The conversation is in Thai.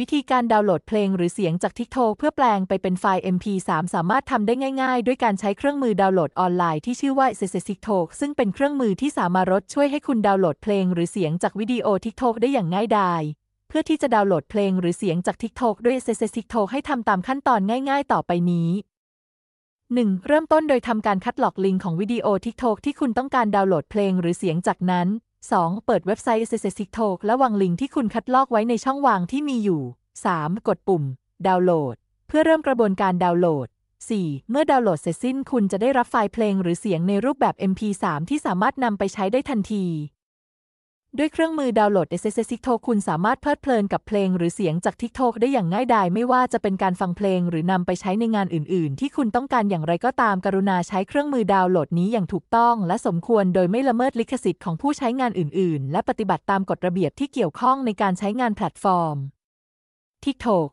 วิธีการดาวน์โหลดเพลงหรือเสียงจาก TikTok เพื่อแปลงไปเป็นไฟล์ MP3 สามารถทำได้ง่ายๆ ด้วยการใช้เครื่องมือดาวน์โหลดออนไลน์ที่ชื่อว่า s s TikTok ซึ่งเป็นเครื่องมือที่สามารถช่วยให้คุณดาวน์โหลดเพลงหรือเสียงจากวิดีโอ TikTok ได้อย่างง่ายดายเพื่อที่จะดาวน์โหลดเพลงหรือเสียงจาก TikTok ด้วย s s TikTok ให้ทำตามขั้นตอนง่าย ๆ ต่อไปนี้ 1. เริ่มต้นโดยทำการคัดลอกลิงก์ของวิดีโอ TikTok ที่คุณต้องการดาวน์โหลดเพลงหรือเสียงจากนั้น 2. เปิดเว็บไซต์ s s TikTok และวางลิงก์ที่คุณคัดลอกไว้ในช่องวางที่มีอยู่ 3. กดปุ่ม ดาวน์โหลด เพื่อเริ่มกระบวนการดาวน์โหลด 4. เมื่อดาวน์โหลดเสร็จสิ้นคุณจะได้รับไฟล์เพลงหรือเสียงในรูปแบบ MP3 ที่สามารถนำไปใช้ได้ทันที ด้วยเครื่องมือดาวน์โหลด SSS TikTok คุณสามารถเพลิดเพลินกับเพลงหรือเสียงจาก TikTok ได้อย่างง่ายดายไม่ว่าจะเป็นการฟังเพลงหรือนำไปใช้ในงานอื่น ๆ ที่คุณต้องการอย่างไรก็ตามกรุณาใช้เครื่องมือดาวน์โหลดนี้อย่างถูกต้อง และสมควรโดยไม่ละเมิดลิขสิทธิ์ของผู้ใช้งานอื่น ๆ และปฏิบัติตามกฎระเบียบที่เกี่ยวข้องในการใช้งานแพลตฟอร์ม TikTok